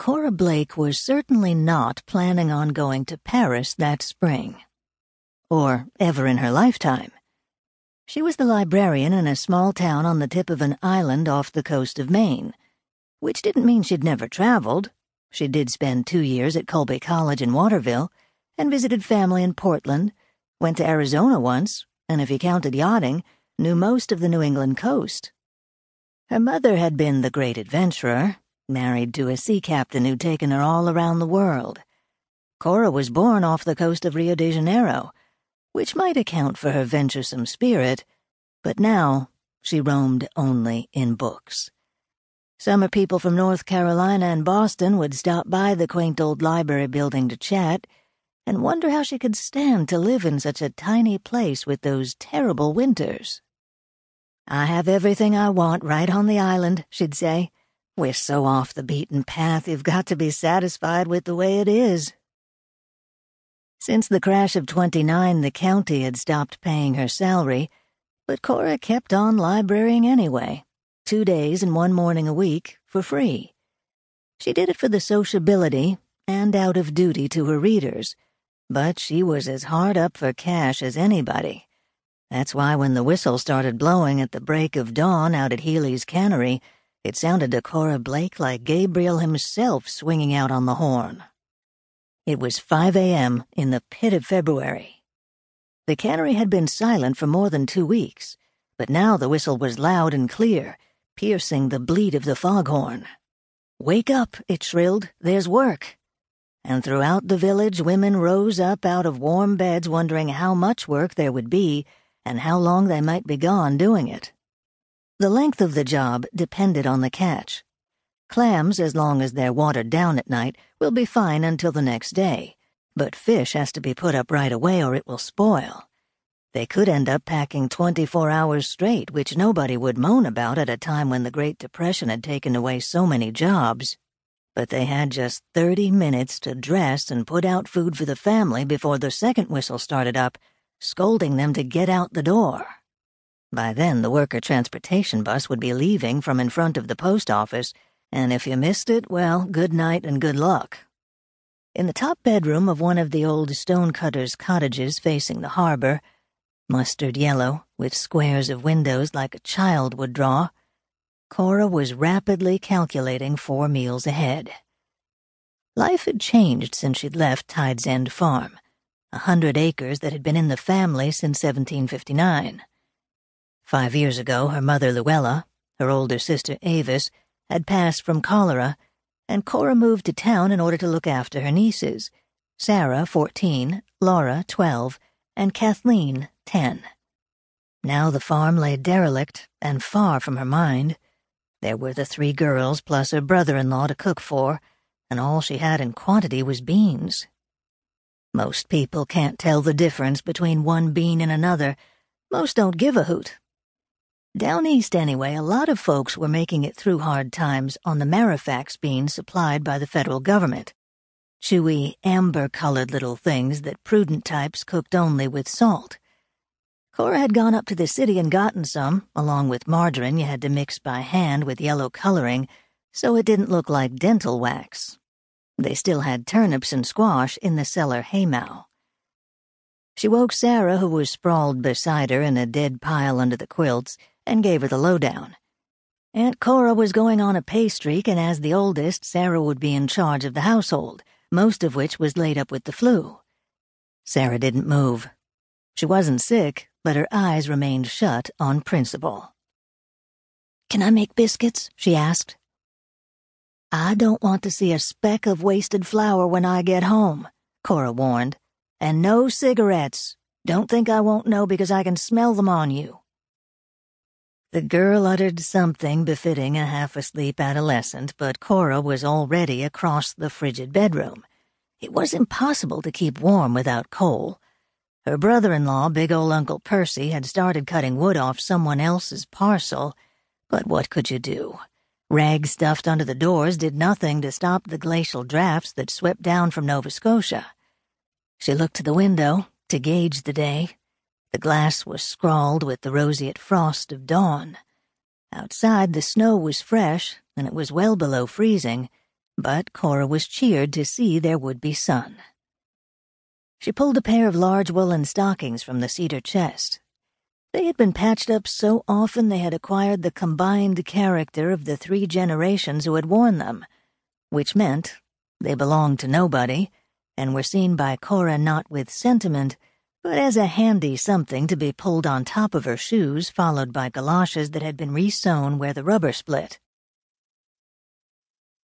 Cora Blake was certainly not planning on going to Paris that spring. Or ever in her lifetime. She was the librarian in a small town on the tip of an island off the coast of Maine, which didn't mean she'd never traveled. She did spend two years at Colby College in Waterville and visited family in Portland, went to Arizona once, and if you counted yachting, knew most of the New England coast. Her mother had been the great adventurer, married to a sea captain who'd taken her all around the world. Cora was born off the coast of Rio de Janeiro, which might account for her venturesome spirit, but now she roamed only in books. Summer people from North Carolina and Boston would stop by the quaint old library building to chat and wonder how she could stand to live in such a tiny place with those terrible winters. I have everything I want right on the island, she'd say. We're so off the beaten path, you've got to be satisfied with the way it is. Since the crash of 29, the county had stopped paying her salary, but Cora kept on librarying anyway, two days and one morning a week, for free. She did it for the sociability and out of duty to her readers, but she was as hard up for cash as anybody. That's why when the whistle started blowing at the break of dawn out at Healy's cannery, it sounded to Cora Blake like Gabriel himself swinging out on the horn. It was 5 a.m. in the pit of February. The cannery had been silent for more than two weeks, but now the whistle was loud and clear, piercing the bleat of the foghorn. Wake up, it shrilled, there's work. And throughout the village, women rose up out of warm beds wondering how much work there would be and how long they might be gone doing it. The length of the job depended on the catch. Clams, as long as they're watered down at night, will be fine until the next day, but fish has to be put up right away or it will spoil. They could end up packing 24 hours straight, which nobody would moan about at a time when the Great Depression had taken away so many jobs. But they had just 30 minutes to dress and put out food for the family before the second whistle started up, scolding them to get out the door. By then, the worker transportation bus would be leaving from in front of the post office, and if you missed it, well, good night and good luck. In the top bedroom of one of the old stonecutter's cottages facing the harbor, mustard yellow, with squares of windows like a child would draw, Cora was rapidly calculating four meals ahead. Life had changed since she'd left Tide's End Farm, a hundred acres that had been in the family since 1759. Five years ago, her mother Luella, her older sister Avis, had passed from cholera, and Cora moved to town in order to look after her nieces Sarah, 14, Laura, 12, and Kathleen, 10. Now the farm lay derelict and far from her mind. There were the three girls plus her brother in law to cook for, and all she had in quantity was beans. Most people can't tell the difference between one bean and another. Most don't give a hoot, down east, anyway, a lot of folks were making it through hard times on the Marfax beans supplied by the federal government. Chewy, amber-colored little things that prudent types cooked only with salt. Cora had gone up to the city and gotten some, along with margarine you had to mix by hand with yellow coloring, so it didn't look like dental wax. They still had turnips and squash in the cellar haymow. She woke Sarah, who was sprawled beside her in a dead pile under the quilts, and gave her the lowdown. Aunt Cora was going on a pay streak, and as the oldest, Sarah would be in charge of the household, most of which was laid up with the flu. Sarah didn't move. She wasn't sick, but her eyes remained shut on principle. Can I make biscuits? she asked. I don't want to see a speck of wasted flour when I get home, Cora warned. And no cigarettes. Don't think I won't know because I can smell them on you. The girl uttered something befitting a half-asleep adolescent, but Cora was already across the frigid bedroom. It was impossible to keep warm without coal. Her brother-in-law, big ol' Uncle Percy, had started cutting wood off someone else's parcel, but what could you do? Rags stuffed under the doors did nothing to stop the glacial drafts that swept down from Nova Scotia. She looked to the window to gauge the day, the glass was scrawled with the roseate frost of dawn. Outside, the snow was fresh, and it was well below freezing, but Cora was cheered to see there would be sun. She pulled a pair of large woolen stockings from the cedar chest. They had been patched up so often they had acquired the combined character of the three generations who had worn them, which meant they belonged to nobody and were seen by Cora not with sentiment, but as a handy something to be pulled on top of her shoes, followed by galoshes that had been resewn where the rubber split.